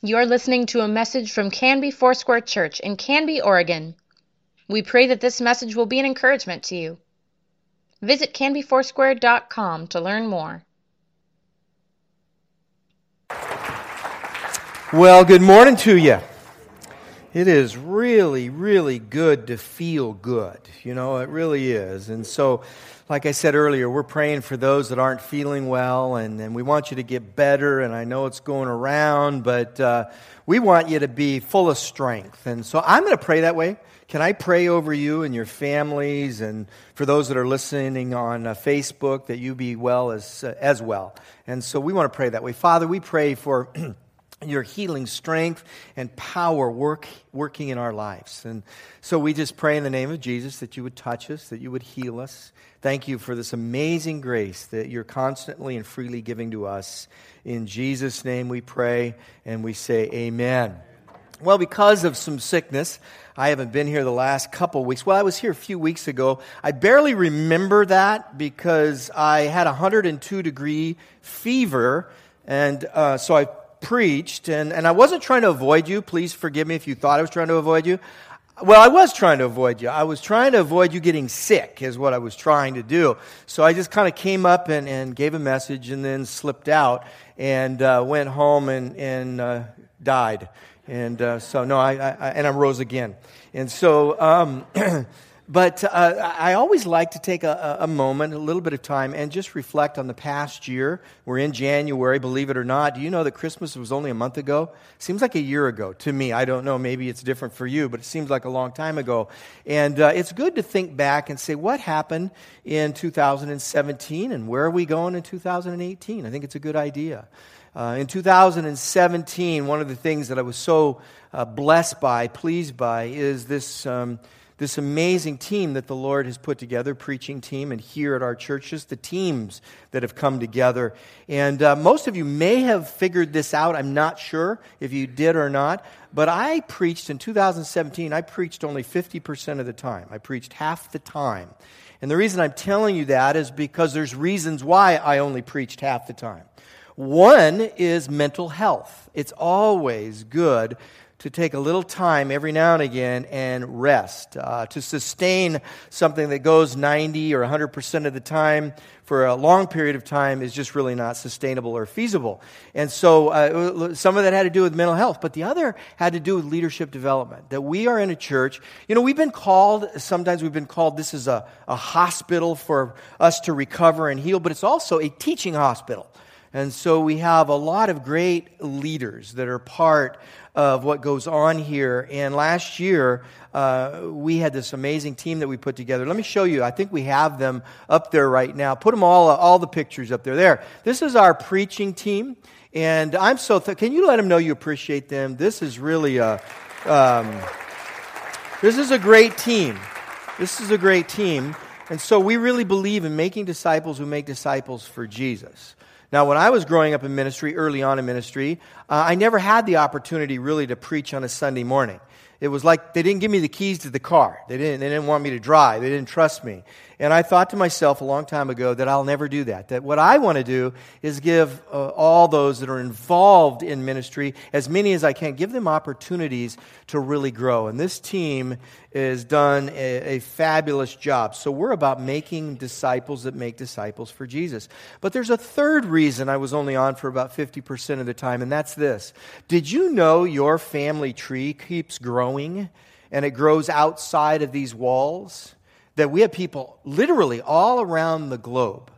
You're listening to a message from Canby Foursquare Church in Canby, Oregon. We pray that this message will be an encouragement to you. Visit canbyfoursquare.com to learn more. Well, good morning to you. It is really, really good to feel good. You know, it really is. And so, like I said earlier, we're praying for those that aren't feeling well, and, and we want you to get better. And I know it's going around, but uh, we want you to be full of strength. And so I'm going to pray that way. Can I pray over you and your families, and for those that are listening on uh, Facebook, that you be well as, uh, as well? And so we want to pray that way. Father, we pray for. your healing strength and power work, working in our lives. And so we just pray in the name of Jesus that you would touch us, that you would heal us, Thank you for this amazing grace that you're constantly and freely giving to us. In Jesus' name we pray and we say amen. Well, because of some sickness, I haven't been here the last couple weeks. Well, I was here a few weeks ago. I barely remember that because I had a 102 degree fever, and uh, so I preached, and, and I wasn't trying to avoid you. Please forgive me if you thought I was trying to avoid you. Well, I was trying to avoid you. I was trying to avoid you getting sick, is what I was trying to do. So I just kind of came up and, and gave a message and then slipped out and uh, went home and, and uh, died. And uh, so, no, I, I, and I rose again. And so, um, But uh, I always like to take a, a, moment, a little bit of time, and just reflect on the past year. We're in January, believe it or not. Do you know that Christmas was only a month ago? Seems like a year ago to me. I don't know. Maybe it's different for you, but it seems like a long time ago. And uh, it's good to think back and say, what happened in 2017 and where are we going in 2018? I think it's a good idea. Uh, in 2017, one of the things that I was so uh, blessed by, pleased by, is this. Um, this amazing team that the Lord has put together, preaching team, and here at our churches, the teams that have come together. And uh, most of you may have figured this out. I'm not sure if you did or not. But I preached in 2017, I preached only 50% of the time. I preached half the time. And the reason I'm telling you that is because there's reasons why I only preached half the time. One is mental health. It's always good to take a little time every now and again and rest. Uh, to sustain something that goes 90 or 100% of the time for a long period of time is just really not sustainable or feasible. And so uh, some of that had to do with mental health, but the other had to do with leadership development. That we are in a church, you know, we've been called, sometimes we've been called this is a, a hospital for us to recover and heal, but it's also a teaching hospital. And so we have a lot of great leaders that are part of what goes on here. And last year, uh, we had this amazing team that we put together. Let me show you. I think we have them up there right now. Put them all, all the pictures up there. There. This is our preaching team. And I'm so, th- can you let them know you appreciate them? This is really a, um, this is a great team. This is a great team. And so we really believe in making disciples who make disciples for Jesus. Now, when I was growing up in ministry, early on in ministry, uh, I never had the opportunity really to preach on a Sunday morning. It was like they didn't give me the keys to the car. They didn't, they didn't want me to drive. They didn't trust me. And I thought to myself a long time ago that I'll never do that. That what I want to do is give uh, all those that are involved in ministry, as many as I can, give them opportunities to really grow. And this team has done a, a fabulous job. So we're about making disciples that make disciples for Jesus. But there's a third reason I was only on for about 50% of the time, and that's this. Did you know your family tree keeps growing and it grows outside of these walls? That we have people literally all around the globe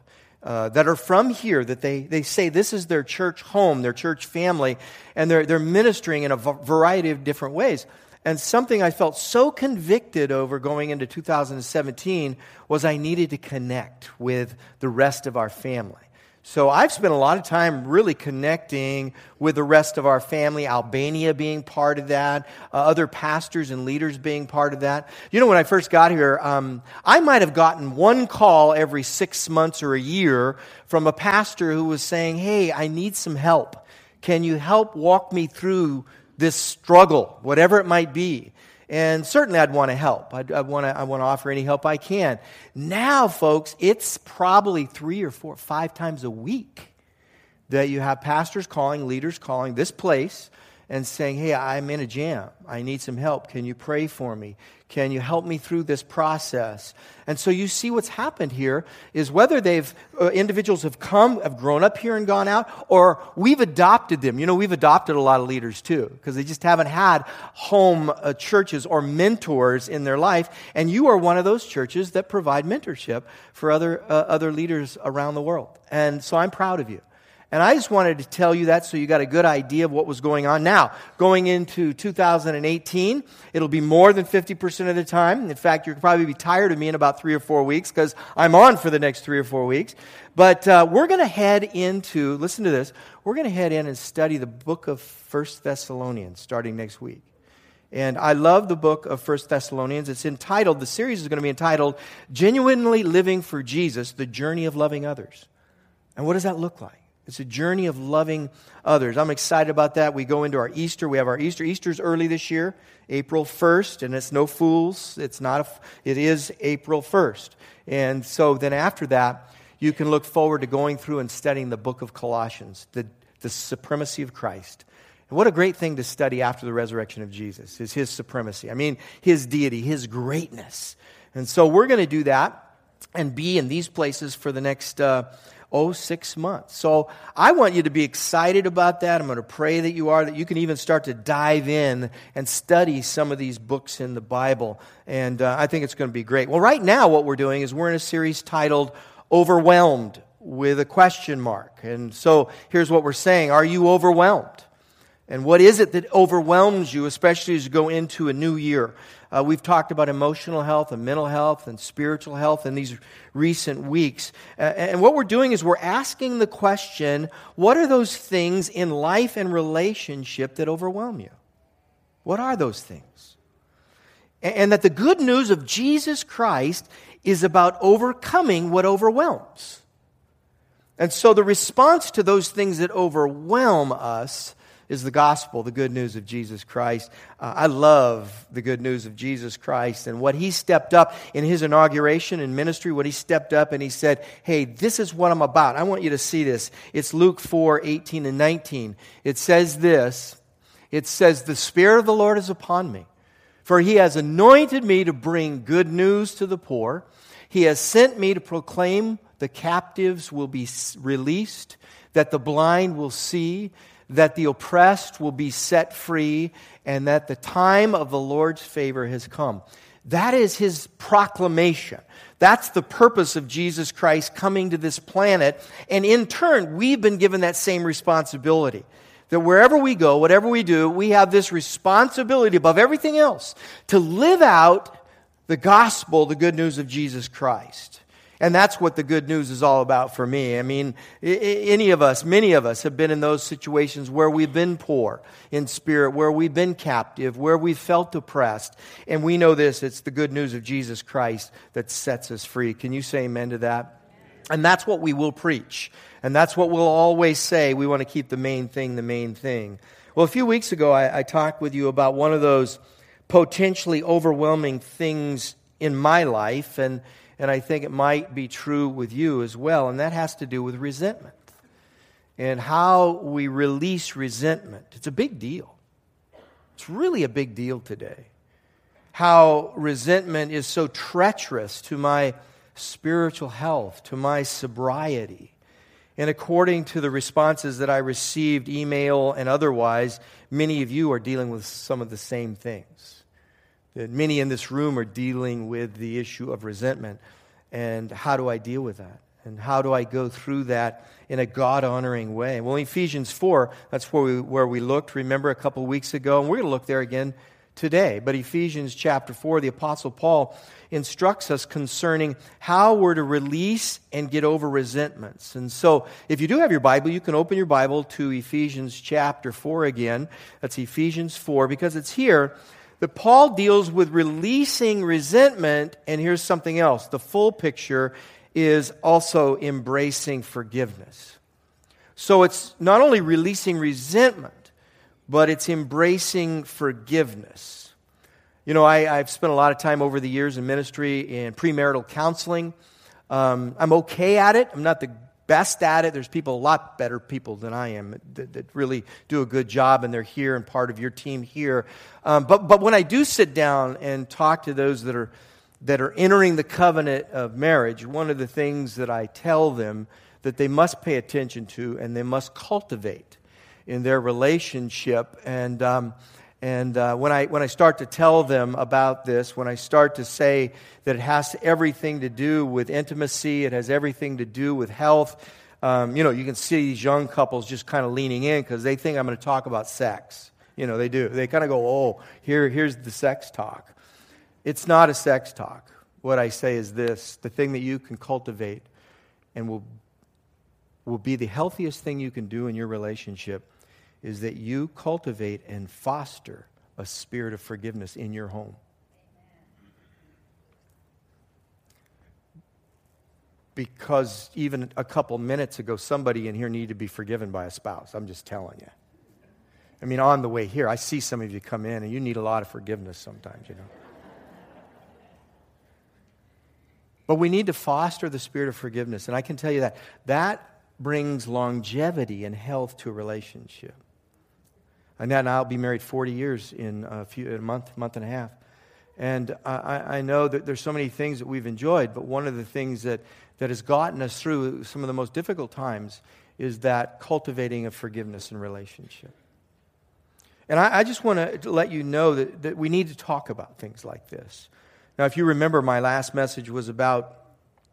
uh, that are from here that they, they say this is their church home, their church family, and they're, they're ministering in a variety of different ways. And something I felt so convicted over going into 2017 was I needed to connect with the rest of our family. So I've spent a lot of time really connecting with the rest of our family, Albania being part of that, uh, other pastors and leaders being part of that. You know, when I first got here, um, I might have gotten one call every six months or a year from a pastor who was saying, Hey, I need some help. Can you help walk me through this struggle, whatever it might be? And certainly I'd want to help. I'd want to, I want to offer any help I can. Now, folks, it's probably three or four, five times a week that you have pastors calling, leaders calling this place and saying, Hey, I'm in a jam. I need some help. Can you pray for me? Can you help me through this process? And so you see what's happened here is whether they've, uh, individuals have come, have grown up here and gone out, or we've adopted them. You know, we've adopted a lot of leaders too, because they just haven't had home uh, churches or mentors in their life. And you are one of those churches that provide mentorship for other, uh, other leaders around the world. And so I'm proud of you. And I just wanted to tell you that so you got a good idea of what was going on. Now, going into 2018, it'll be more than 50% of the time. In fact, you'll probably be tired of me in about three or four weeks because I'm on for the next three or four weeks. But uh, we're going to head into, listen to this, we're going to head in and study the book of First Thessalonians starting next week. And I love the book of First Thessalonians. It's entitled, the series is going to be entitled, Genuinely Living for Jesus, The Journey of Loving Others. And what does that look like? It's a journey of loving others. I'm excited about that. We go into our Easter. We have our Easter. Easter's early this year, April 1st, and it's no fools. It's not a, it is April 1st. And so then after that, you can look forward to going through and studying the book of Colossians, the, the supremacy of Christ. And what a great thing to study after the resurrection of Jesus is his supremacy. I mean, his deity, his greatness. And so we're going to do that and be in these places for the next uh, oh, six months. So I want you to be excited about that. I'm going to pray that you are, that you can even start to dive in and study some of these books in the Bible. And uh, I think it's going to be great. Well, right now, what we're doing is we're in a series titled Overwhelmed with a question mark. And so here's what we're saying Are you overwhelmed? And what is it that overwhelms you, especially as you go into a new year? Uh, we've talked about emotional health and mental health and spiritual health in these recent weeks. Uh, and what we're doing is we're asking the question what are those things in life and relationship that overwhelm you? What are those things? And, and that the good news of Jesus Christ is about overcoming what overwhelms. And so the response to those things that overwhelm us is the gospel, the good news of Jesus Christ. Uh, I love the good news of Jesus Christ and what he stepped up in his inauguration in ministry, what he stepped up and he said, Hey, this is what I'm about. I want you to see this. It's Luke 4 18 and 19. It says this It says, The Spirit of the Lord is upon me, for he has anointed me to bring good news to the poor. He has sent me to proclaim the captives will be released, that the blind will see, that the oppressed will be set free, and that the time of the Lord's favor has come. That is his proclamation. That's the purpose of Jesus Christ coming to this planet. And in turn, we've been given that same responsibility. That wherever we go, whatever we do, we have this responsibility above everything else to live out the gospel, the good news of Jesus Christ. And that's what the good news is all about for me. I mean, any of us, many of us have been in those situations where we've been poor in spirit, where we've been captive, where we've felt oppressed. And we know this it's the good news of Jesus Christ that sets us free. Can you say amen to that? And that's what we will preach. And that's what we'll always say. We want to keep the main thing the main thing. Well, a few weeks ago, I, I talked with you about one of those potentially overwhelming things in my life. And and I think it might be true with you as well, and that has to do with resentment and how we release resentment. It's a big deal. It's really a big deal today. How resentment is so treacherous to my spiritual health, to my sobriety. And according to the responses that I received, email and otherwise, many of you are dealing with some of the same things that many in this room are dealing with the issue of resentment. And how do I deal with that? And how do I go through that in a God honoring way? Well, Ephesians 4, that's where we, where we looked, remember, a couple weeks ago, and we're going to look there again today. But Ephesians chapter 4, the Apostle Paul instructs us concerning how we're to release and get over resentments. And so, if you do have your Bible, you can open your Bible to Ephesians chapter 4 again. That's Ephesians 4, because it's here but Paul deals with releasing resentment, and here's something else. The full picture is also embracing forgiveness. So it's not only releasing resentment, but it's embracing forgiveness. You know, I, have spent a lot of time over the years in ministry in premarital counseling. Um, I'm okay at it. I'm not the best at it. There's people, a lot better people than I am, that, that really do a good job, and they're here and part of your team here. Um, but, but when I do sit down and talk to those that are, that are entering the covenant of marriage, one of the things that I tell them that they must pay attention to and they must cultivate in their relationship. And, um, and uh, when, I, when I start to tell them about this, when I start to say that it has everything to do with intimacy, it has everything to do with health, um, you know, you can see these young couples just kind of leaning in because they think I'm going to talk about sex. You know, they do. They kind of go, oh, here, here's the sex talk. It's not a sex talk. What I say is this the thing that you can cultivate and will, will be the healthiest thing you can do in your relationship is that you cultivate and foster a spirit of forgiveness in your home. Because even a couple minutes ago, somebody in here needed to be forgiven by a spouse. I'm just telling you. I mean, on the way here, I see some of you come in and you need a lot of forgiveness sometimes, you know. But we need to foster the spirit of forgiveness. And I can tell you that that brings longevity and health to a relationship. And I will be married 40 years in a, few, a month, month and a half. And I, I know that there's so many things that we've enjoyed, but one of the things that, that has gotten us through some of the most difficult times is that cultivating of forgiveness in relationship. And I, I just want to let you know that, that we need to talk about things like this. Now, if you remember, my last message was about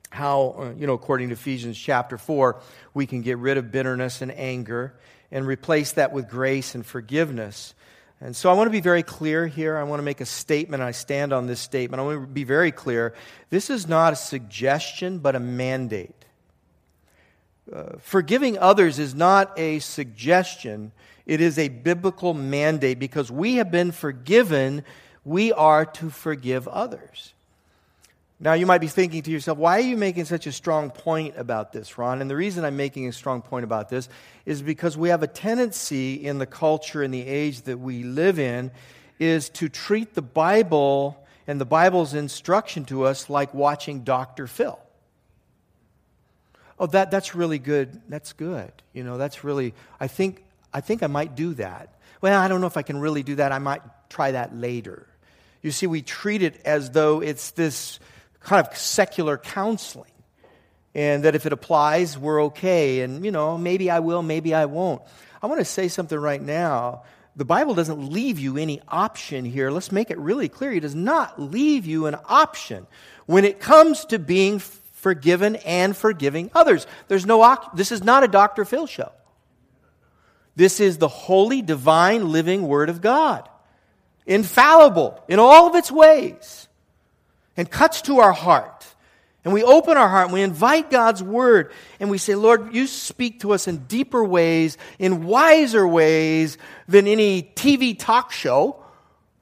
how, uh, you know, according to Ephesians chapter 4, we can get rid of bitterness and anger and replace that with grace and forgiveness. And so I want to be very clear here. I want to make a statement. I stand on this statement. I want to be very clear. This is not a suggestion, but a mandate. Uh, forgiving others is not a suggestion, it is a biblical mandate because we have been forgiven. We are to forgive others. Now, you might be thinking to yourself, why are you making such a strong point about this, Ron? And the reason I'm making a strong point about this is because we have a tendency in the culture and the age that we live in is to treat the Bible and the Bible's instruction to us like watching Dr. Phil. Oh, that, that's really good. That's good. You know, that's really, I think, I think I might do that. Well, I don't know if I can really do that. I might try that later. You see, we treat it as though it's this kind of secular counseling. And that if it applies, we're okay. And, you know, maybe I will, maybe I won't. I want to say something right now. The Bible doesn't leave you any option here. Let's make it really clear. It does not leave you an option when it comes to being forgiven and forgiving others. There's no, this is not a Dr. Phil show. This is the holy, divine, living Word of God. Infallible in all of its ways and cuts to our heart. And we open our heart and we invite God's word and we say, Lord, you speak to us in deeper ways, in wiser ways than any TV talk show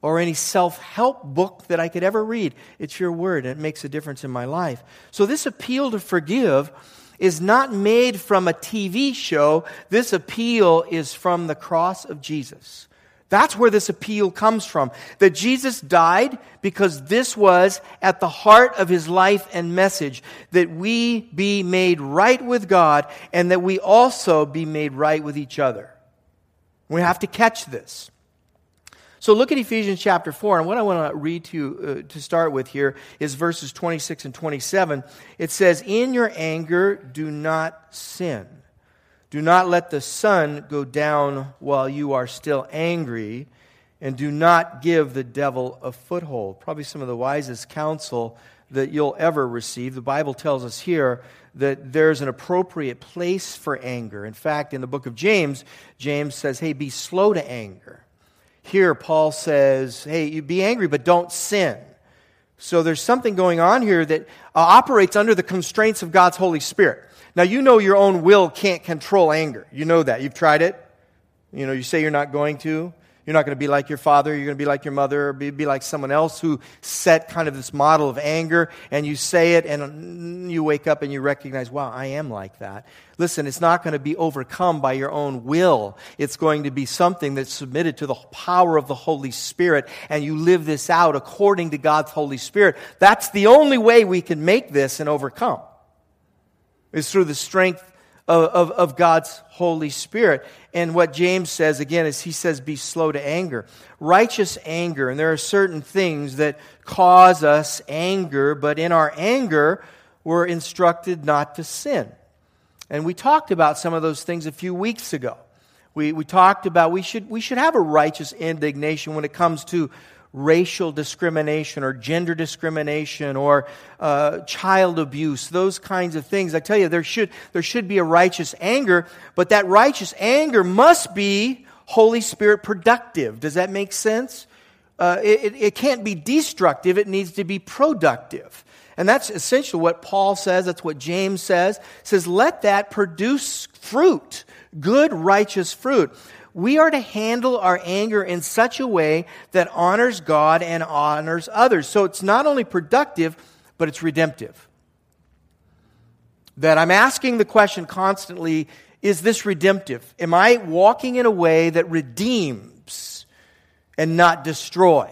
or any self help book that I could ever read. It's your word and it makes a difference in my life. So, this appeal to forgive is not made from a TV show. This appeal is from the cross of Jesus. That's where this appeal comes from. That Jesus died because this was at the heart of his life and message that we be made right with God and that we also be made right with each other. We have to catch this. So look at Ephesians chapter 4, and what I want to read to you uh, to start with here is verses 26 and 27. It says, In your anger, do not sin. Do not let the sun go down while you are still angry, and do not give the devil a foothold. Probably some of the wisest counsel that you'll ever receive. The Bible tells us here that there's an appropriate place for anger. In fact, in the book of James, James says, hey, be slow to anger. Here, Paul says, hey, you be angry, but don't sin. So there's something going on here that uh, operates under the constraints of God's Holy Spirit. Now, you know your own will can't control anger. You know that. You've tried it. You know, you say you're not going to. You're not going to be like your father. You're going to be like your mother or be, be like someone else who set kind of this model of anger and you say it and you wake up and you recognize, wow, I am like that. Listen, it's not going to be overcome by your own will. It's going to be something that's submitted to the power of the Holy Spirit and you live this out according to God's Holy Spirit. That's the only way we can make this and overcome is through the strength of, of, of, God's Holy Spirit. And what James says again is he says, be slow to anger. Righteous anger, and there are certain things that cause us anger, but in our anger, we're instructed not to sin. And we talked about some of those things a few weeks ago. We, we talked about we should, we should have a righteous indignation when it comes to racial discrimination or gender discrimination or uh, child abuse, those kinds of things. I tell you, there should, there should be a righteous anger, but that righteous anger must be Holy Spirit productive. Does that make sense? Uh, it, it can't be destructive, it needs to be productive. And that's essentially what Paul says, that's what James says. says, let that produce fruit, good, righteous fruit we are to handle our anger in such a way that honors God and honors others. So it's not only productive, but it's redemptive. That I'm asking the question constantly is this redemptive? Am I walking in a way that redeems and not destroys?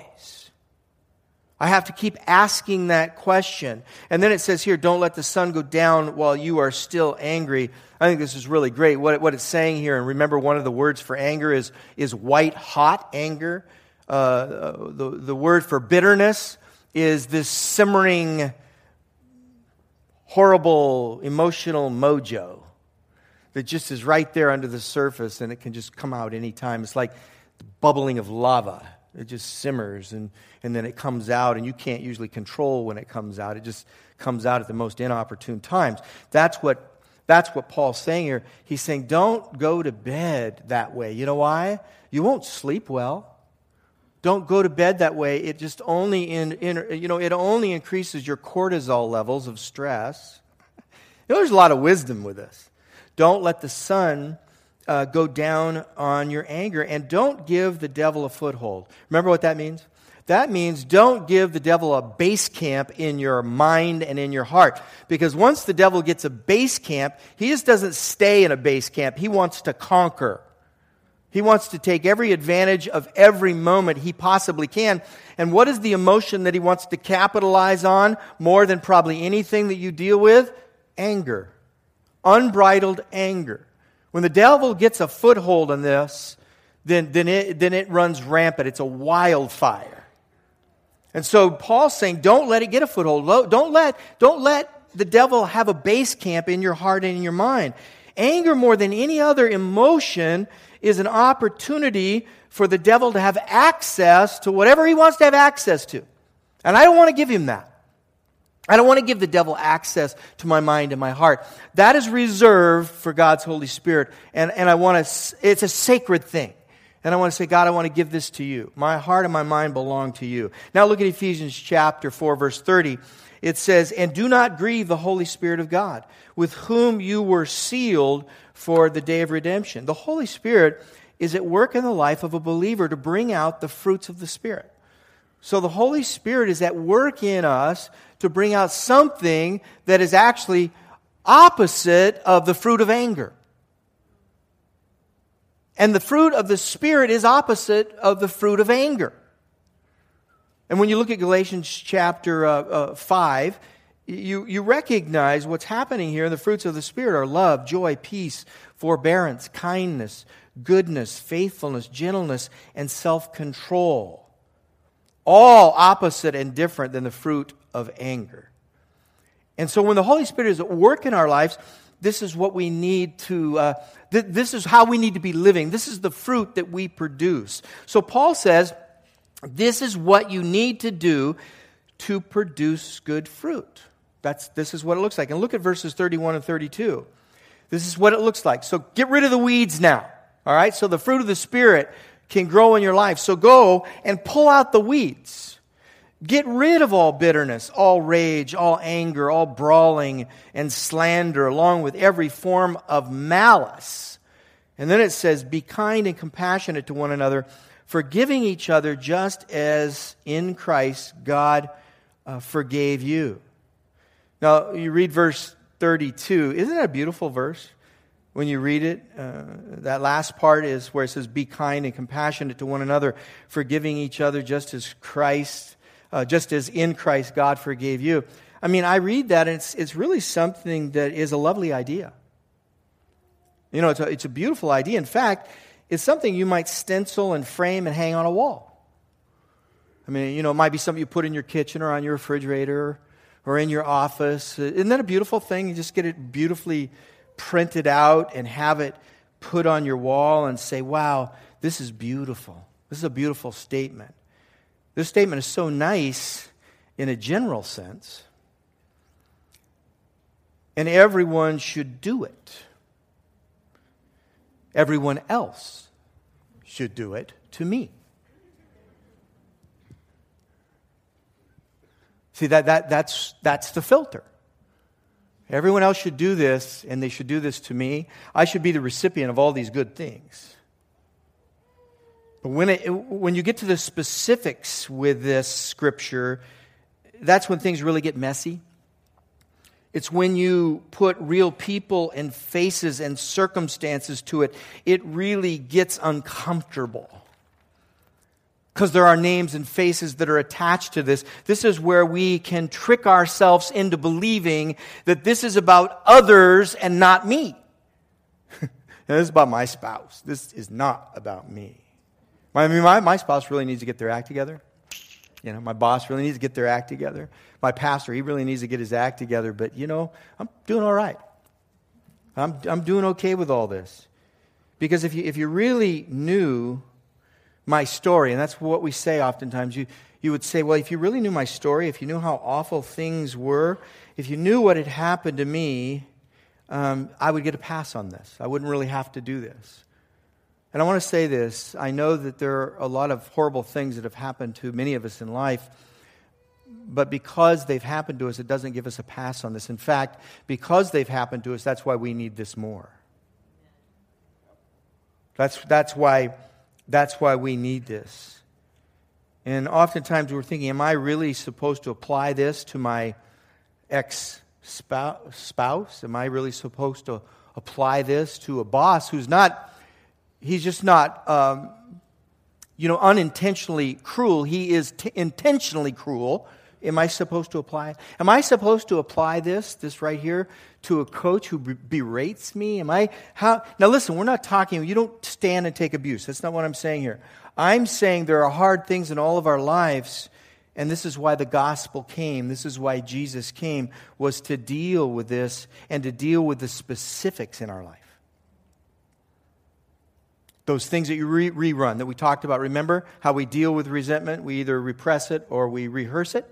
I have to keep asking that question. And then it says here, don't let the sun go down while you are still angry. I think this is really great. What, what it's saying here, and remember one of the words for anger is, is white hot anger. Uh, uh, the, the word for bitterness is this simmering, horrible, emotional mojo that just is right there under the surface and it can just come out anytime. It's like the bubbling of lava. It just simmers and, and then it comes out, and you can't usually control when it comes out. It just comes out at the most inopportune times. That's what that's what Paul's saying here. He's saying, don't go to bed that way. You know why? You won't sleep well. Don't go to bed that way. It just only in, in you know, it only increases your cortisol levels of stress. You know, there's a lot of wisdom with this. Don't let the sun uh, go down on your anger, and don't give the devil a foothold. Remember what that means? That means don't give the devil a base camp in your mind and in your heart. Because once the devil gets a base camp, he just doesn't stay in a base camp. He wants to conquer. He wants to take every advantage of every moment he possibly can. And what is the emotion that he wants to capitalize on more than probably anything that you deal with? Anger. Unbridled anger. When the devil gets a foothold on this, then, then, it, then it runs rampant. It's a wildfire. And so Paul's saying, don't let it get a foothold. Don't let, don't let the devil have a base camp in your heart and in your mind. Anger, more than any other emotion, is an opportunity for the devil to have access to whatever he wants to have access to. And I don't want to give him that. I don't want to give the devil access to my mind and my heart. That is reserved for God's Holy Spirit. And, and I want to, it's a sacred thing. And I want to say, God, I want to give this to you. My heart and my mind belong to you. Now look at Ephesians chapter 4, verse 30. It says, And do not grieve the Holy Spirit of God, with whom you were sealed for the day of redemption. The Holy Spirit is at work in the life of a believer to bring out the fruits of the Spirit. So the Holy Spirit is at work in us to bring out something that is actually opposite of the fruit of anger. And the fruit of the Spirit is opposite of the fruit of anger. And when you look at Galatians chapter uh, uh, 5, you, you recognize what's happening here. The fruits of the Spirit are love, joy, peace, forbearance, kindness, goodness, faithfulness, gentleness, and self control. All opposite and different than the fruit of anger. And so when the Holy Spirit is at work in our lives, this is what we need to, uh, th- this is how we need to be living. This is the fruit that we produce. So Paul says, this is what you need to do to produce good fruit. That's, this is what it looks like. And look at verses 31 and 32. This is what it looks like. So get rid of the weeds now. All right? So the fruit of the Spirit can grow in your life. So go and pull out the weeds. Get rid of all bitterness, all rage, all anger, all brawling and slander, along with every form of malice. And then it says, Be kind and compassionate to one another, forgiving each other just as in Christ God uh, forgave you. Now, you read verse 32. Isn't that a beautiful verse? When you read it, uh, that last part is where it says, Be kind and compassionate to one another, forgiving each other just as Christ uh, just as in Christ God forgave you. I mean, I read that and it's, it's really something that is a lovely idea. You know, it's a, it's a beautiful idea. In fact, it's something you might stencil and frame and hang on a wall. I mean, you know, it might be something you put in your kitchen or on your refrigerator or in your office. Isn't that a beautiful thing? You just get it beautifully printed out and have it put on your wall and say, wow, this is beautiful. This is a beautiful statement. This statement is so nice in a general sense, and everyone should do it. Everyone else should do it to me. See, that, that, that's, that's the filter. Everyone else should do this, and they should do this to me. I should be the recipient of all these good things. When, it, when you get to the specifics with this scripture, that's when things really get messy. It's when you put real people and faces and circumstances to it, it really gets uncomfortable because there are names and faces that are attached to this. This is where we can trick ourselves into believing that this is about others and not me. this is about my spouse. This is not about me. I mean, my, my spouse really needs to get their act together. You know, my boss really needs to get their act together. My pastor, he really needs to get his act together. But, you know, I'm doing all right. I'm, I'm doing okay with all this. Because if you, if you really knew my story. And that's what we say oftentimes. You, you would say, well, if you really knew my story, if you knew how awful things were, if you knew what had happened to me, um, I would get a pass on this. I wouldn't really have to do this. And I want to say this I know that there are a lot of horrible things that have happened to many of us in life, but because they've happened to us, it doesn't give us a pass on this. In fact, because they've happened to us, that's why we need this more. That's, that's why that's why we need this. And oftentimes we're thinking, am I really supposed to apply this to my ex spouse? Am I really supposed to apply this to a boss who's not, he's just not, um, you know, unintentionally cruel. He is t- intentionally cruel. Am I supposed to apply? Am I supposed to apply this, this right here, to a coach who berates me? Am I how Now listen, we're not talking you don't stand and take abuse. That's not what I'm saying here. I'm saying there are hard things in all of our lives and this is why the gospel came. This is why Jesus came was to deal with this and to deal with the specifics in our life. Those things that you re- rerun that we talked about. Remember how we deal with resentment? We either repress it or we rehearse it.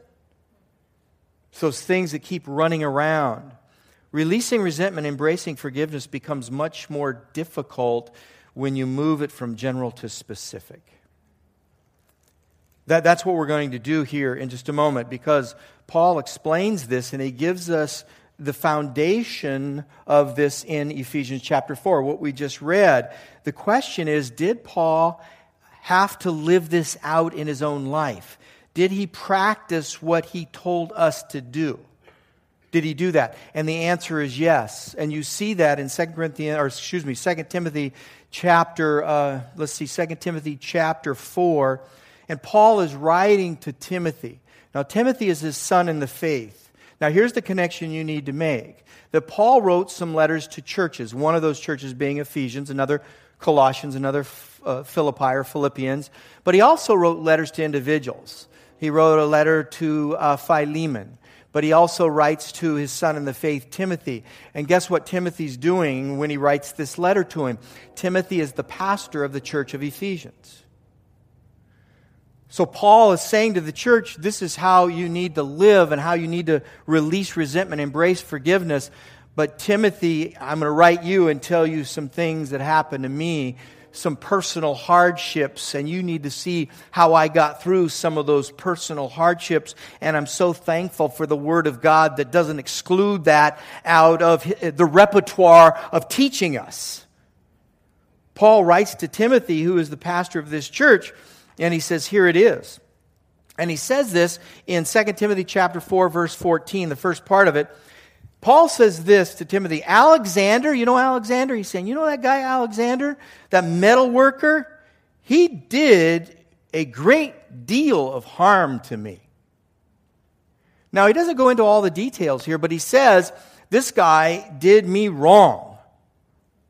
those things that keep running around. Releasing resentment, embracing forgiveness becomes much more difficult when you move it from general to specific. That, that's what we're going to do here in just a moment because Paul explains this and he gives us the foundation of this in Ephesians chapter 4, what we just read. The question is Did Paul have to live this out in his own life? Did he practice what he told us to do? Did he do that? And the answer is yes. And you see that in 2 Corinthians, or excuse me, 2 Timothy chapter, uh, let's see, 2 Timothy chapter 4. And Paul is writing to Timothy. Now, Timothy is his son in the faith. Now, here's the connection you need to make. That Paul wrote some letters to churches, one of those churches being Ephesians, another Colossians, another uh, Philippi or Philippians. But he also wrote letters to individuals. He wrote a letter to uh, Philemon but he also writes to his son in the faith, Timothy. And guess what Timothy's doing when he writes this letter to him? Timothy is the pastor of the church of Ephesians. So Paul is saying to the church, this is how you need to live and how you need to release resentment, embrace forgiveness. But Timothy, I'm going to write you and tell you some things that happened to me some personal hardships, and you need to see how I got through some of those personal hardships. And I'm so thankful for the Word of God that doesn't exclude that out of the repertoire of teaching us. Paul writes to Timothy, who is the pastor of this church, and he says, Here it is. And he says this in 2 Timothy chapter 4, verse 14, the first part of it. Paul says this to Timothy Alexander, you know Alexander? He's saying, you know that guy Alexander, that metal worker? He did a great deal of harm to me. Now, he doesn't go into all the details here, but he says, this guy did me wrong.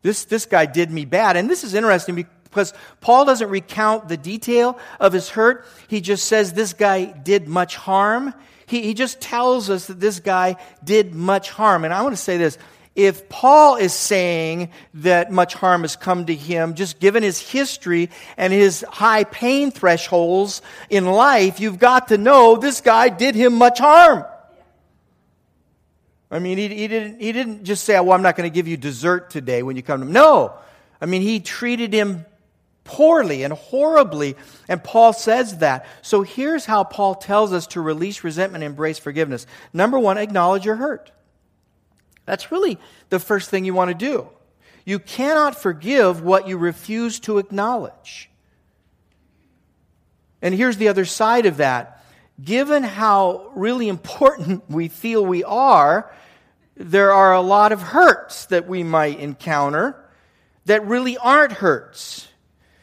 This, this guy did me bad. And this is interesting because Paul doesn't recount the detail of his hurt. He just says this guy did much harm. He, he just tells us that this guy did much harm. And I want to say this if Paul is saying that much harm has come to him, just given his history and his high pain thresholds in life, you've got to know this guy did him much harm. I mean, he, he, didn't, he didn't just say, well, I'm not going to give you dessert today when you come to him. No. I mean, he treated him poorly and horribly, and Paul says that. So here's how Paul tells us to release resentment and embrace forgiveness. Number one, acknowledge your hurt. That's really the first thing you want to do. You cannot forgive what you refuse to acknowledge. And here's the other side of that. Given how really important we feel we are, there are a lot of hurts that we might encounter that really aren't hurts.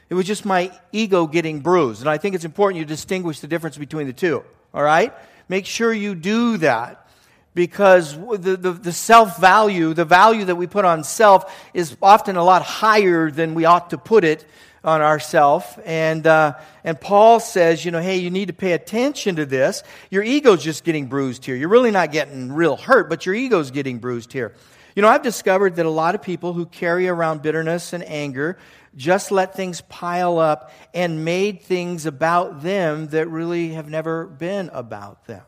It was just my ego getting bruised. And I think it's important you distinguish the difference between the two. All right? Make sure you do that because the, the, the self value, the value that we put on self, is often a lot higher than we ought to put it on ourself. And, uh, and Paul says, you know, hey, you need to pay attention to this. Your ego's just getting bruised here. You're really not getting real hurt, but your ego's getting bruised here. You know, I've discovered that a lot of people who carry around bitterness and anger just let things pile up and made things about them that really have never been about them.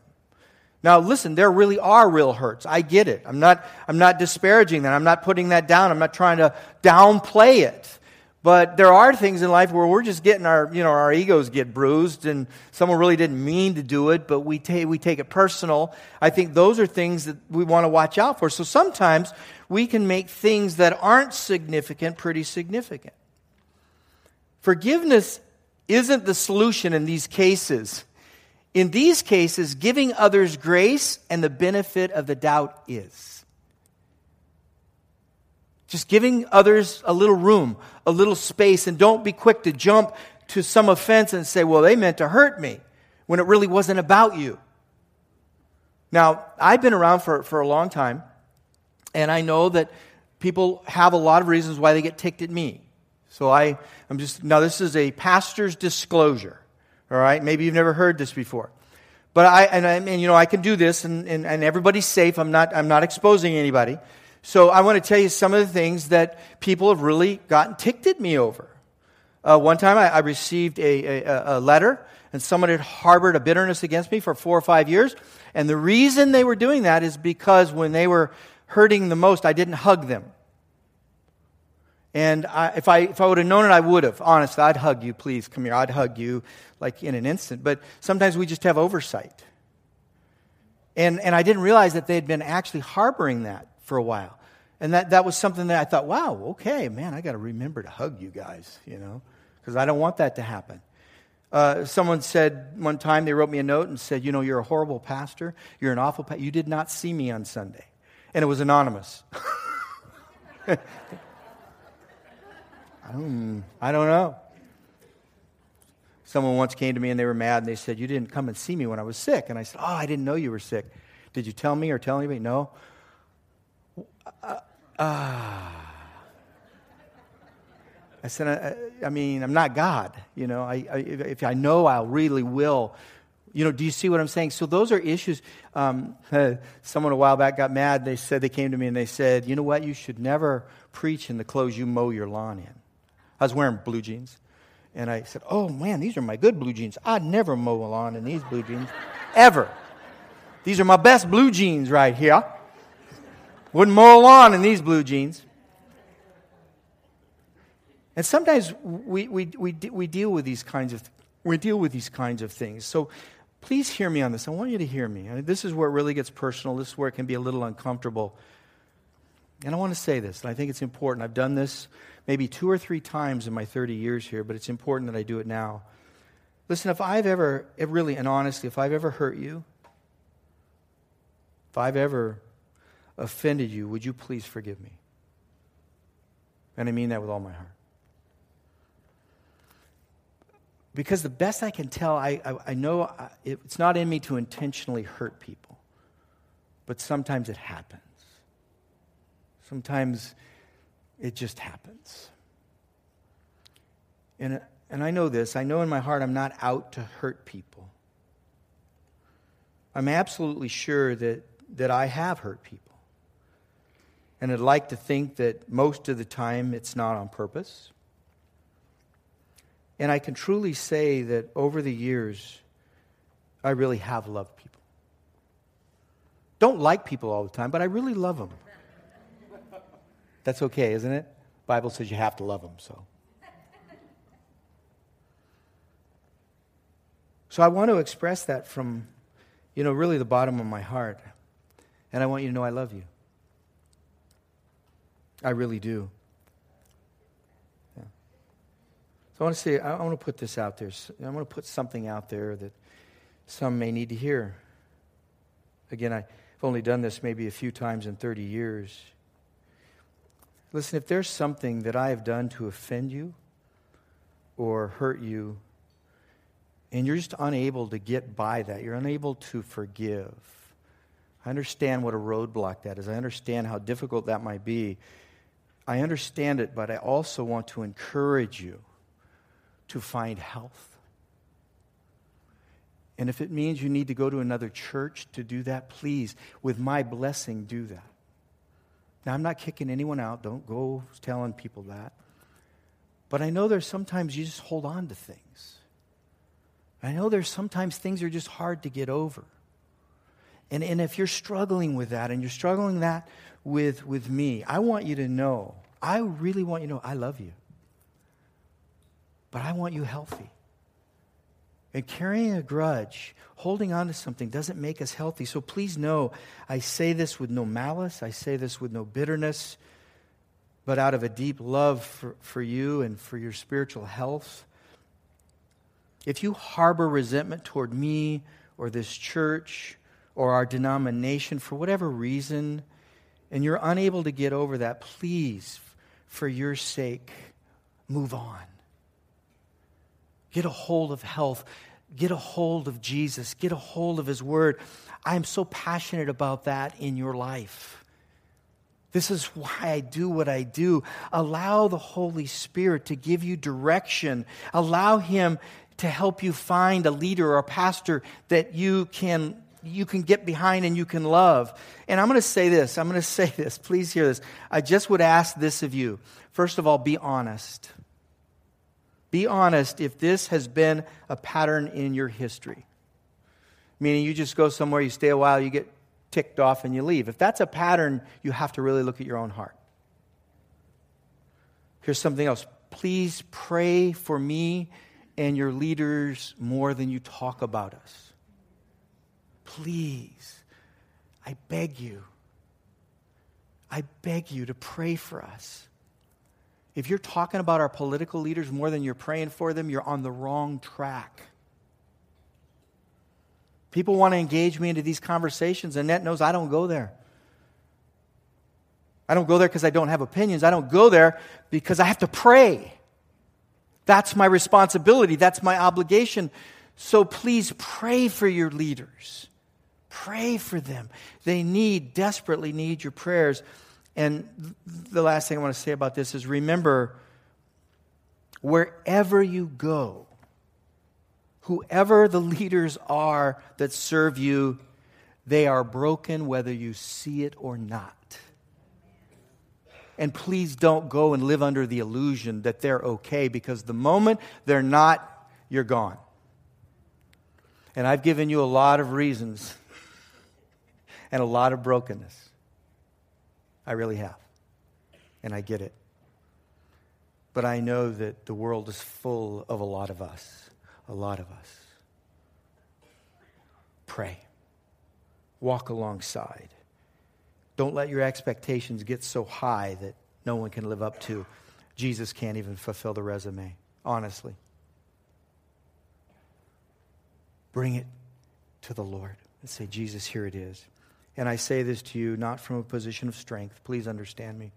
Now, listen, there really are real hurts. I get it. I'm not, I'm not disparaging that. I'm not putting that down. I'm not trying to downplay it. But there are things in life where we're just getting our, you know, our egos get bruised and someone really didn't mean to do it, but we, take we take it personal. I think those are things that we want to watch out for. So sometimes we can make things that aren't significant pretty significant. Forgiveness isn't the solution in these cases. In these cases, giving others grace and the benefit of the doubt is. Just giving others a little room, a little space, and don't be quick to jump to some offense and say, well, they meant to hurt me, when it really wasn't about you. Now, I've been around for, for a long time, and I know that people have a lot of reasons why they get ticked at me. So I, I'm just, now this is a pastor's disclosure. All right? Maybe you've never heard this before. But I, and, I, and you know, I can do this and, and, and everybody's safe. I'm not, I'm not exposing anybody. So I want to tell you some of the things that people have really gotten ticked at me over. Uh, one time I, I received a, a, a, letter, and someone had harbored a bitterness against me for four or five years. And the reason they were doing that is because when they were hurting the most, I didn't hug them. And I, if, I, if I would have known it, I would have. Honestly, I'd hug you, please, come here. I'd hug you like in an instant. But sometimes we just have oversight. And, and I didn't realize that they had been actually harboring that for a while. And that, that was something that I thought, wow, okay, man, I got to remember to hug you guys, you know, because I don't want that to happen. Uh, someone said one time, they wrote me a note and said, you know, you're a horrible pastor. You're an awful pastor. You did not see me on Sunday. And it was anonymous. I don't know. Someone once came to me and they were mad and they said, You didn't come and see me when I was sick. And I said, Oh, I didn't know you were sick. Did you tell me or tell anybody? No. Uh, uh. I said, I, I, mean, I'm not God. You know, I, I, if I know, I really will. You know, do you see what I'm saying? So those are issues. Um, someone a while back got mad. They said, they came to me and they said, you know what? You should never preach in the clothes you mow your lawn in. I was wearing blue jeans. And I said, Oh man, these are my good blue jeans. I'd never mow a lawn in these blue jeans. Ever. These are my best blue jeans right here. Wouldn't mow a lawn in these blue jeans. And sometimes we, we, we, we deal with these kinds of we deal with these kinds of things. So please hear me on this. I want you to hear me. this is where it really gets personal. This is where it can be a little uncomfortable. And I want to say this, and I think it's important. I've done this maybe two or three times in my 30 years here, but it's important that I do it now. Listen, if I've ever, really and honestly, if I've ever hurt you, if I've ever offended you, would you please forgive me? And I mean that with all my heart. Because the best I can tell, I, I, I know I, it's not in me to intentionally hurt people, but sometimes it happens. Sometimes It just happens. And, and I know this. I know in my heart I'm not out to hurt people. I'm absolutely sure that, that I have hurt people. And I'd like to think that most of the time it's not on purpose. And I can truly say that over the years, I really have loved people. Don't like people all the time, but I really love them. That's okay, isn't it? Bible says you have to love them, so. So I want to express that from, you know, really the bottom of my heart. And I want you to know I love you. I really do. Yeah. So I want to say, I want to put this out there. I want to put something out there that some may need to hear. Again, I've only done this maybe a few times in 30 years. Listen, if there's something that I have done to offend you or hurt you, and you're just unable to get by that, you're unable to forgive. I understand what a roadblock that is. I understand how difficult that might be. I understand it, but I also want to encourage you to find health. And if it means you need to go to another church to do that, please, with my blessing, do that. Now, I'm not kicking anyone out. Don't go telling people that. But I know there's sometimes you just hold on to things. I know there's sometimes things are just hard to get over. And, and if you're struggling with that and you're struggling that with, with me, I want you to know, I really want you to know I love you. But I want you healthy. And carrying a grudge, holding on to something, doesn't make us healthy. So please know, I say this with no malice, I say this with no bitterness, but out of a deep love for, for you and for your spiritual health. If you harbor resentment toward me or this church or our denomination for whatever reason, and you're unable to get over that, please, for your sake, move on. Get a hold of health. Get a hold of Jesus. Get a hold of His Word. I am so passionate about that in your life. This is why I do what I do. Allow the Holy Spirit to give you direction. Allow Him to help you find a leader or a pastor that you can you can get behind and you can love. And I'm going to say this. I'm going to say this. Please hear this. I just would ask this of you. First of all, be honest. Be honest if this has been a pattern in your history. Meaning you just go somewhere, you stay a while, you get ticked off, and you leave. If that's a pattern, you have to really look at your own heart. Here's something else. Please pray for me and your leaders more than you talk about us. Please, I beg you. I beg you to pray for us. If you're talking about our political leaders more than you're praying for them, you're on the wrong track. People want to engage me into these conversations. and Annette knows I don't go there. I don't go there because I don't have opinions. I don't go there because I have to pray. That's my responsibility. That's my obligation. So please pray for your leaders. Pray for them. They need, desperately need your prayers. And the last thing I want to say about this is remember, wherever you go, whoever the leaders are that serve you, they are broken whether you see it or not. And please don't go and live under the illusion that they're okay because the moment they're not, you're gone. And I've given you a lot of reasons and a lot of brokenness. I really have. And I get it. But I know that the world is full of a lot of us. A lot of us. Pray. Walk alongside. Don't let your expectations get so high that no one can live up to. Jesus can't even fulfill the resume, honestly. Bring it to the Lord and say, Jesus, here it is. And I say this to you not from a position of strength. Please understand me.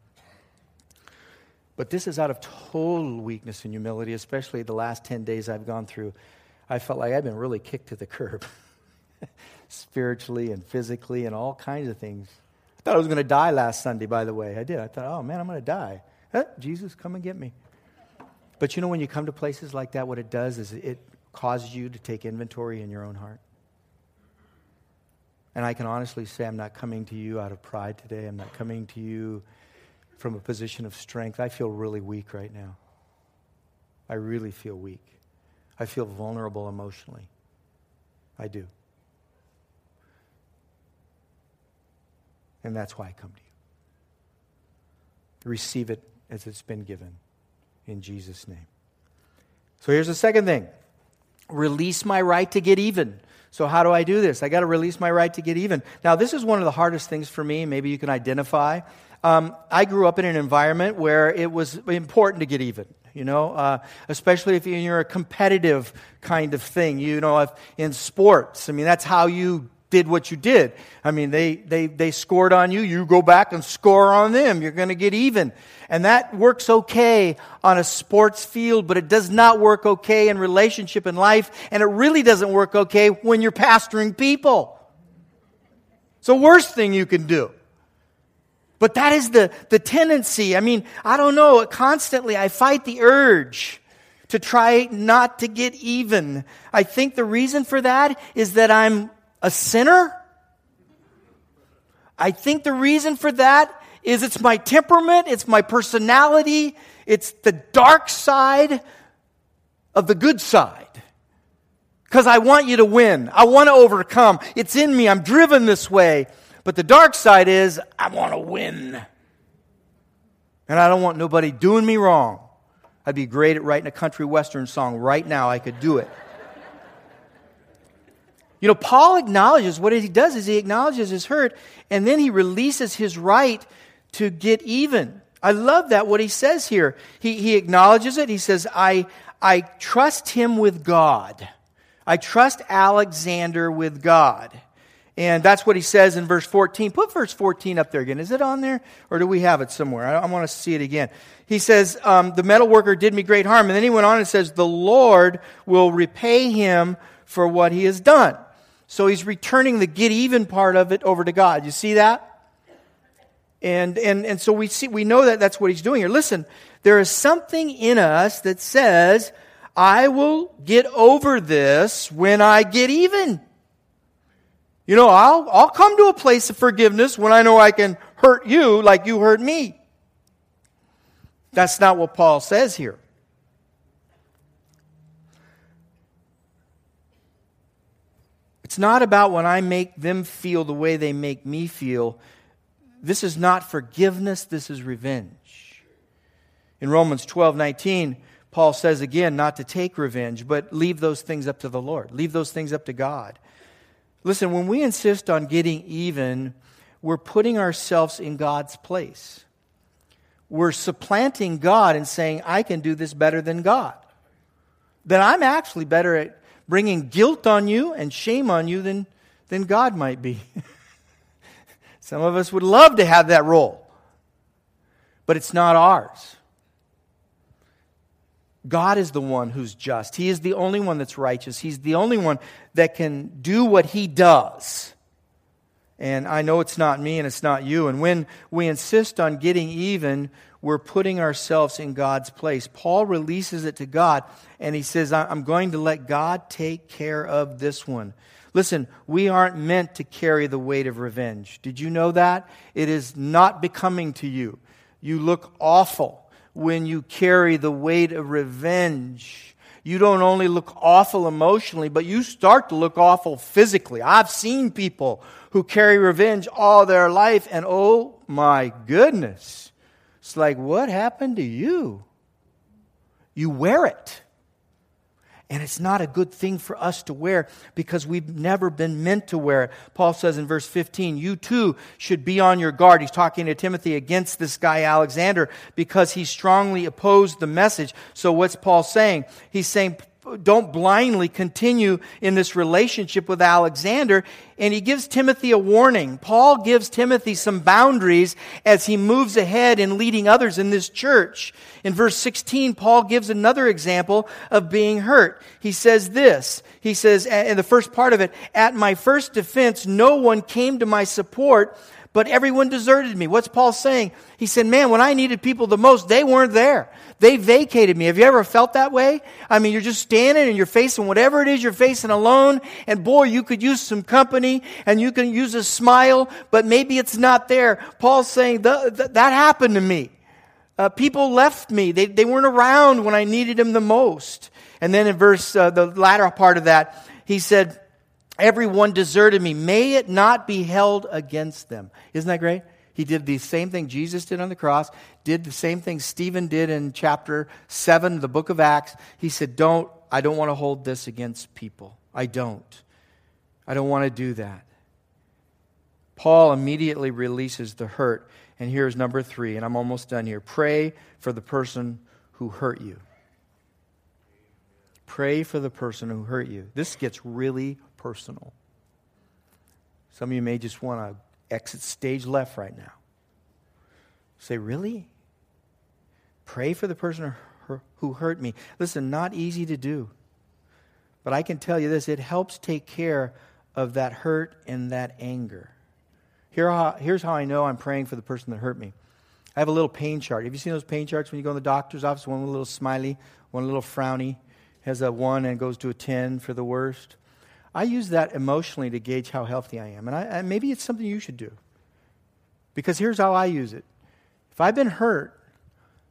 But this is out of total weakness and humility, especially the last 10 days I've gone through. I felt like I've been really kicked to the curb, spiritually and physically and all kinds of things. I thought I was going to die last Sunday, by the way. I did. I thought, oh man, I'm going to die. Huh, Jesus, come and get me. But you know, when you come to places like that, what it does is it causes you to take inventory in your own heart. And I can honestly say, I'm not coming to you out of pride today. I'm not coming to you from a position of strength. I feel really weak right now. I really feel weak. I feel vulnerable emotionally. I do. And that's why I come to you. Receive it as it's been given in Jesus' name. So here's the second thing release my right to get even. So, how do I do this? I got to release my right to get even. Now, this is one of the hardest things for me. Maybe you can identify. Um, I grew up in an environment where it was important to get even. You know, uh, especially if you're a competitive kind of thing. You know, if in sports, I mean, that's how you did what you did. I mean, they, they, they scored on you, you go back and score on them. You're going to get even. And that works okay on a sports field, but it does not work okay in relationship and life, and it really doesn't work okay when you're pastoring people. It's the worst thing you can do. But that is the, the tendency. I mean, I don't know, constantly I fight the urge to try not to get even. I think the reason for that is that I'm a sinner? I think the reason for that is it's my temperament, it's my personality, it's the dark side of the good side. Because I want you to win. I want to overcome. It's in me. I'm driven this way. But the dark side is I want to win. And I don't want nobody doing me wrong. I'd be great at writing a country western song right now. I could do it. You know, Paul acknowledges what he does is he acknowledges his hurt and then he releases his right to get even. I love that what he says here. He, he acknowledges it. He says, I, I trust him with God. I trust Alexander with God. And that's what he says in verse 14. Put verse 14 up there again. Is it on there? Or do we have it somewhere? I, I want to see it again. He says, um, The metal worker did me great harm. And then he went on and says, The Lord will repay him for what he has done. So he's returning the get even part of it over to God. You see that? And, and, and so we see, we know that that's what he's doing here. Listen, there is something in us that says, I will get over this when I get even. You know, I'll, I'll come to a place of forgiveness when I know I can hurt you like you hurt me. That's not what Paul says here. It's not about when I make them feel the way they make me feel. This is not forgiveness, this is revenge. In Romans 12 19, Paul says again not to take revenge, but leave those things up to the Lord, leave those things up to God. Listen, when we insist on getting even, we're putting ourselves in God's place. We're supplanting God and saying, I can do this better than God. Then I'm actually better at bringing guilt on you and shame on you than, than God might be. Some of us would love to have that role, but it's not ours. God is the one who's just. He is the only one that's righteous. He's the only one that can do what He does. And I know it's not me and it's not you. And when we insist on getting even, we're putting ourselves in God's place. Paul releases it to God and he says, I'm going to let God take care of this one. Listen, we aren't meant to carry the weight of revenge. Did you know that? It is not becoming to you. You look awful when you carry the weight of revenge. You don't only look awful emotionally, but you start to look awful physically. I've seen people who carry revenge all their life, and oh my goodness it's like, what happened to you? You wear it. And it's not a good thing for us to wear because we've never been meant to wear it. Paul says in verse 15, you too should be on your guard. He's talking to Timothy against this guy Alexander because he strongly opposed the message. So what's Paul saying? He's saying, don't blindly continue in this relationship with Alexander. And he gives Timothy a warning. Paul gives Timothy some boundaries as he moves ahead in leading others in this church. In verse 16, Paul gives another example of being hurt. He says this. He says, in the first part of it, at my first defense, no one came to my support, but everyone deserted me. What's Paul saying? He said, Man, when I needed people the most, they weren't there. They vacated me. Have you ever felt that way? I mean, you're just standing and you're facing whatever it is you're facing alone, and boy, you could use some company and you can use a smile, but maybe it's not there. Paul's saying, That happened to me. Uh, people left me. They, they weren't around when I needed them the most. And then in verse, uh, the latter part of that, he said, Everyone deserted me. May it not be held against them. Isn't that great? He did the same thing Jesus did on the cross, did the same thing Stephen did in chapter 7 of the book of Acts. He said, Don't, I don't want to hold this against people. I don't. I don't want to do that. Paul immediately releases the hurt. And here's number three, and I'm almost done here. Pray for the person who hurt you. Pray for the person who hurt you. This gets really personal. Some of you may just want to exit stage left right now. Say, really? Pray for the person who hurt me. Listen, not easy to do. But I can tell you this it helps take care of that hurt and that anger. Here how, here's how I know I'm praying for the person that hurt me. I have a little pain chart. Have you seen those pain charts when you go in the doctor's office? One with a little smiley, one little frowny, has a one and goes to a 10 for the worst. I use that emotionally to gauge how healthy I am. And, I, and maybe it's something you should do. Because here's how I use it if I've been hurt,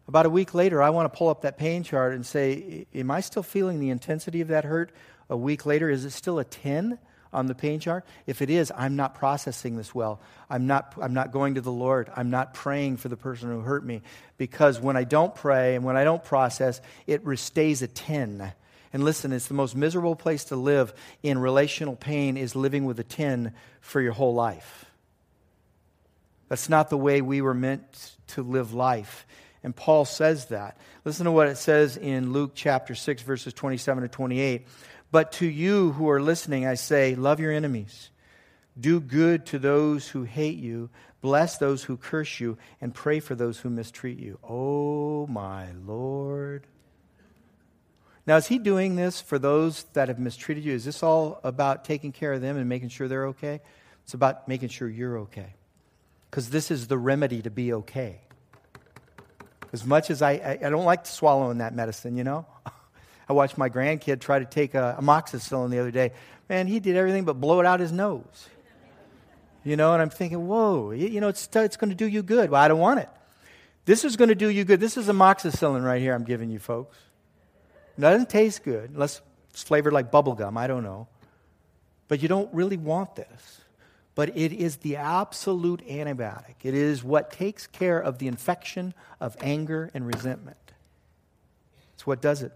about a week later, I want to pull up that pain chart and say, Am I still feeling the intensity of that hurt a week later? Is it still a 10? on the pain chart? If it is, I'm not processing this well. I'm not, I'm not going to the Lord. I'm not praying for the person who hurt me. Because when I don't pray and when I don't process, it stays a 10. And listen, it's the most miserable place to live in relational pain is living with a 10 for your whole life. That's not the way we were meant to live life. And Paul says that. Listen to what it says in Luke chapter 6, verses 27 to 28. But to you who are listening, I say, love your enemies. Do good to those who hate you. Bless those who curse you. And pray for those who mistreat you. Oh, my Lord. Now, is he doing this for those that have mistreated you? Is this all about taking care of them and making sure they're okay? It's about making sure you're okay. Because this is the remedy to be okay. As much as I, I, I don't like swallowing that medicine, you know? I watched my grandkid try to take a amoxicillin the other day. Man, he did everything but blow it out his nose. You know, and I'm thinking, whoa, you know, it's, it's going to do you good. Well, I don't want it. This is going to do you good. This is amoxicillin right here I'm giving you, folks. Doesn't taste good unless it's flavored like bubble gum. I don't know. But you don't really want this. But it is the absolute antibiotic. It is what takes care of the infection of anger and resentment. It's what does it.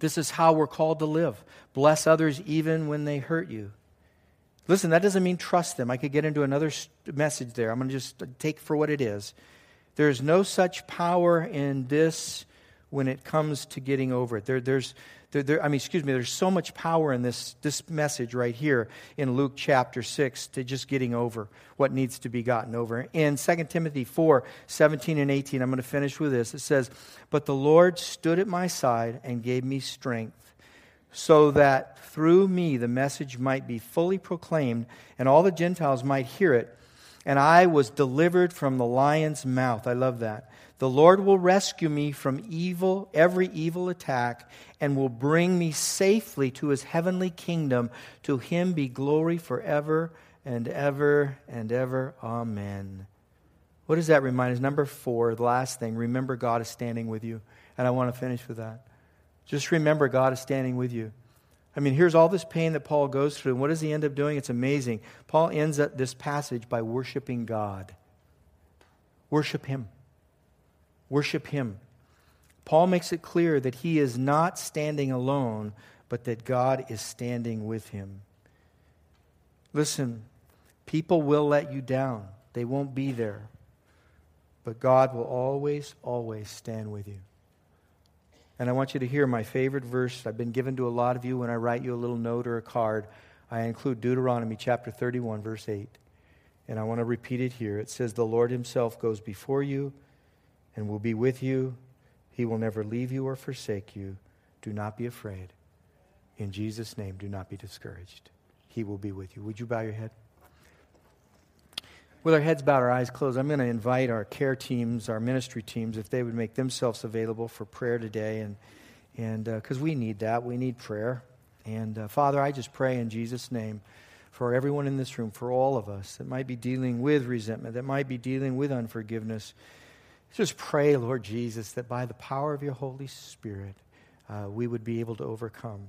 This is how we're called to live. Bless others even when they hurt you. Listen, that doesn't mean trust them. I could get into another message there. I'm going to just take for what it is. There is no such power in this when it comes to getting over it. There, there's, there, there, I mean, excuse me, there's so much power in this, this message right here in Luke chapter 6 to just getting over what needs to be gotten over. In 2 Timothy 4 17 and 18, I'm going to finish with this. It says, But the Lord stood at my side and gave me strength, so that through me the message might be fully proclaimed and all the Gentiles might hear it. And I was delivered from the lion's mouth. I love that. The Lord will rescue me from evil, every evil attack, and will bring me safely to his heavenly kingdom. To him be glory forever and ever and ever. Amen. What does that remind us? Number four, the last thing, remember God is standing with you. And I want to finish with that. Just remember God is standing with you. I mean, here's all this pain that Paul goes through. And what does he end up doing? It's amazing. Paul ends up this passage by worshiping God. Worship him. Worship Him. Paul makes it clear that he is not standing alone, but that God is standing with him. Listen, people will let you down, they won't be there. But God will always, always stand with you. And I want you to hear my favorite verse I've been given to a lot of you when I write you a little note or a card. I include Deuteronomy chapter 31, verse 8. And I want to repeat it here. It says, The Lord Himself goes before you and will be with you. He will never leave you or forsake you. Do not be afraid. In Jesus' name, do not be discouraged. He will be with you. Would you bow your head? With our heads bowed, our eyes closed, I'm going to invite our care teams, our ministry teams, if they would make themselves available for prayer today. And and because uh, we need that, we need prayer. And uh, Father, I just pray in Jesus' name for everyone in this room, for all of us that might be dealing with resentment, that might be dealing with unforgiveness. Just pray, Lord Jesus, that by the power of your Holy Spirit, uh, we would be able to overcome,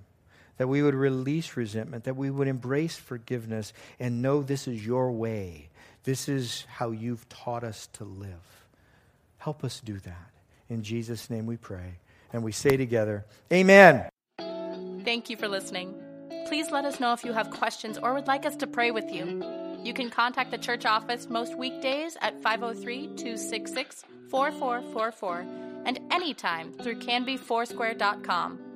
that we would release resentment, that we would embrace forgiveness and know this is your way. This is how you've taught us to live. Help us do that. In Jesus' name we pray. And we say together, Amen. Thank you for listening. Please let us know if you have questions or would like us to pray with you. You can contact the church office most weekdays at 503 266 4444 and anytime through canbyfoursquare.com.